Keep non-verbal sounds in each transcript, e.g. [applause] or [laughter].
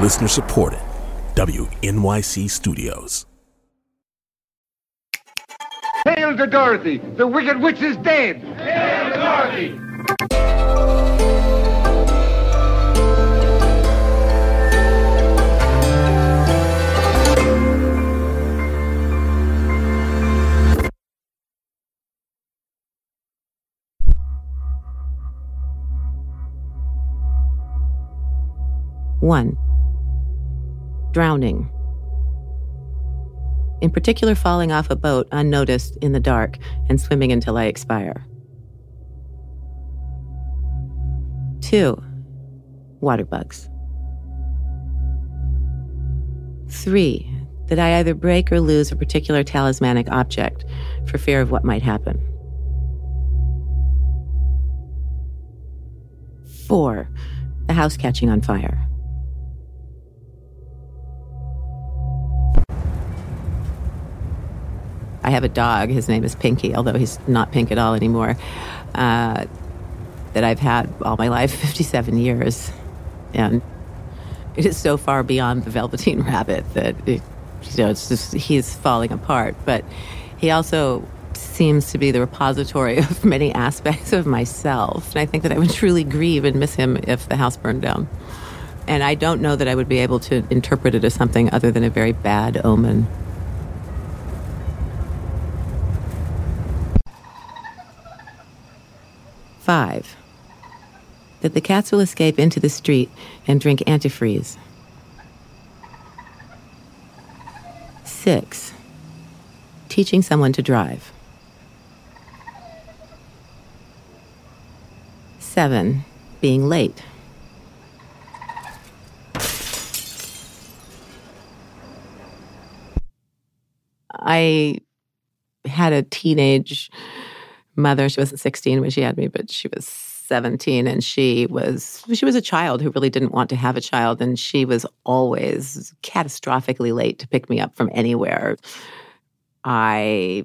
Listener supported. WNYC Studios. Hail to Dorothy! The Wicked Witch is dead! Hail to Dorothy! One, drowning. In particular, falling off a boat unnoticed in the dark and swimming until I expire. Two, water bugs. Three, that I either break or lose a particular talismanic object for fear of what might happen. Four, the house catching on fire. I have a dog. His name is Pinky, although he's not pink at all anymore. Uh, that I've had all my life, [laughs] 57 years. And it is so far beyond the Velveteen Rabbit that it, you know, it's just, he's falling apart. But he also seems to be the repository [laughs] of many aspects of myself. And I think that I would truly grieve and miss him if the house burned down. And I don't know that I would be able to interpret it as something other than a very bad omen. Five, that the cats will escape into the street and drink antifreeze. Six, teaching someone to drive. Seven, being late. I had a teenage mother. She wasn't 16 when she had me, but she was 17 and she was she was a child who really didn't want to have a child and she was always catastrophically late to pick me up from anywhere. I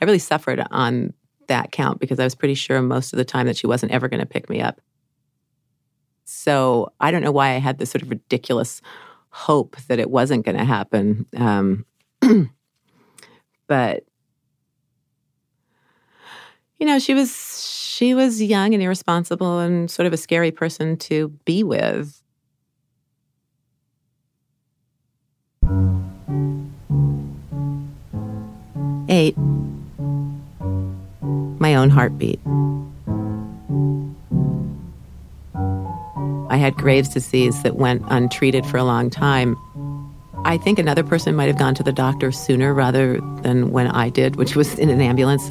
I really suffered on that count because I was pretty sure most of the time that she wasn't ever going to pick me up. So I don't know why I had this sort of ridiculous hope that it wasn't going to happen. Um, [clears throat] but you know, she was she was young and irresponsible and sort of a scary person to be with. Eight. My own heartbeat. I had Graves' disease that went untreated for a long time. I think another person might have gone to the doctor sooner rather than when I did, which was in an ambulance.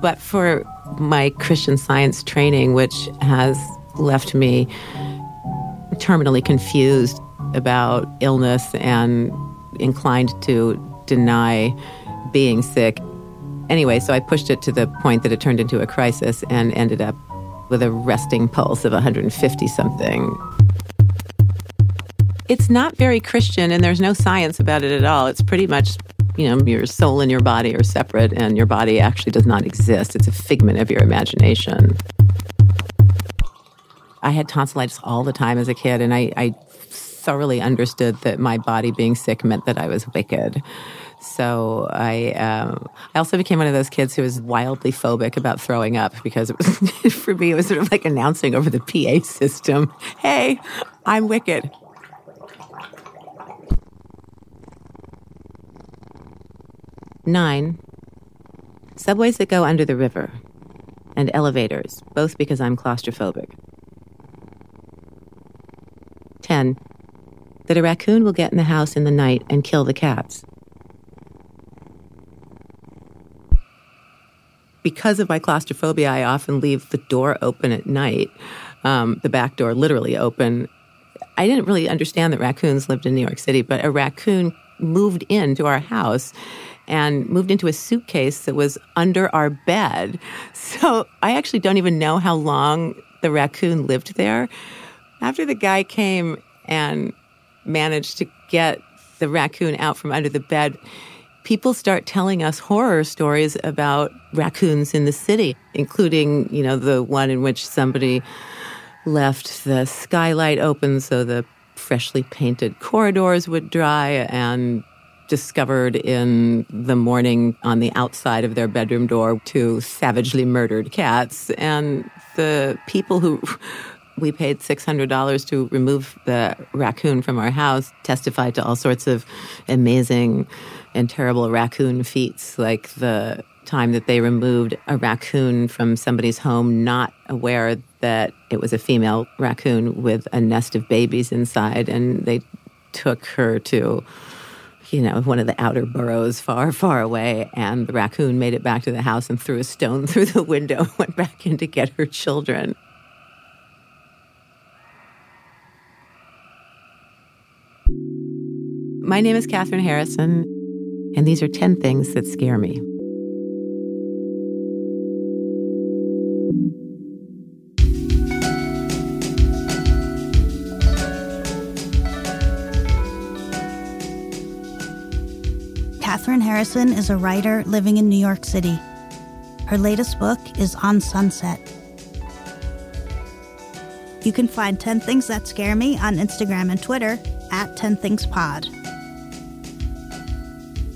But for my Christian science training, which has left me terminally confused about illness and inclined to deny being sick. Anyway, so I pushed it to the point that it turned into a crisis and ended up with a resting pulse of 150 something. It's not very Christian, and there's no science about it at all. It's pretty much, you know, your soul and your body are separate, and your body actually does not exist. It's a figment of your imagination. I had tonsillitis all the time as a kid, and I, I thoroughly understood that my body being sick meant that I was wicked. So I, um, I also became one of those kids who was wildly phobic about throwing up because it was, [laughs] for me, it was sort of like announcing over the PA system, "Hey, I'm wicked." Nine. Subways that go under the river, and elevators, both because I'm claustrophobic. 10. That a raccoon will get in the house in the night and kill the cats. Because of my claustrophobia, I often leave the door open at night. um, the back door literally open. I didn't really understand that raccoons lived in New York City, but a raccoon moved into our house and moved into a suitcase that was under our bed. So I actually don't even know how long the raccoon lived there. After the guy came and managed to get the raccoon out from under the bed, people start telling us horror stories about raccoons in the city, including, you know, the one in which somebody left the skylight open so the freshly painted corridors would dry and discovered in the morning on the outside of their bedroom door two savagely murdered cats. And the people who [laughs] we paid $600 to remove the raccoon from our house testified to all sorts of amazing and terrible raccoon feats, like the time that they removed a raccoon from somebody's home, not aware that it was a female raccoon with a nest of babies inside. And they took her to you know, one of the outer boroughs far, far away. And the raccoon made it back to the house and threw a stone [laughs] through the window, went back in to get her children. My name is Kathryn Harrison, and these are 10 things that scare me. Kathryn Harrison is a writer living in New York City. Her latest book is On Sunset. You can find 10 Things That Scare Me on Instagram and Twitter at 10 Things Pod.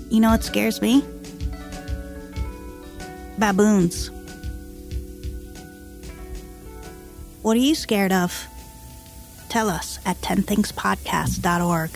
You know what scares me? Baboons. What are you scared of? Tell us at 10thingspodcast.org.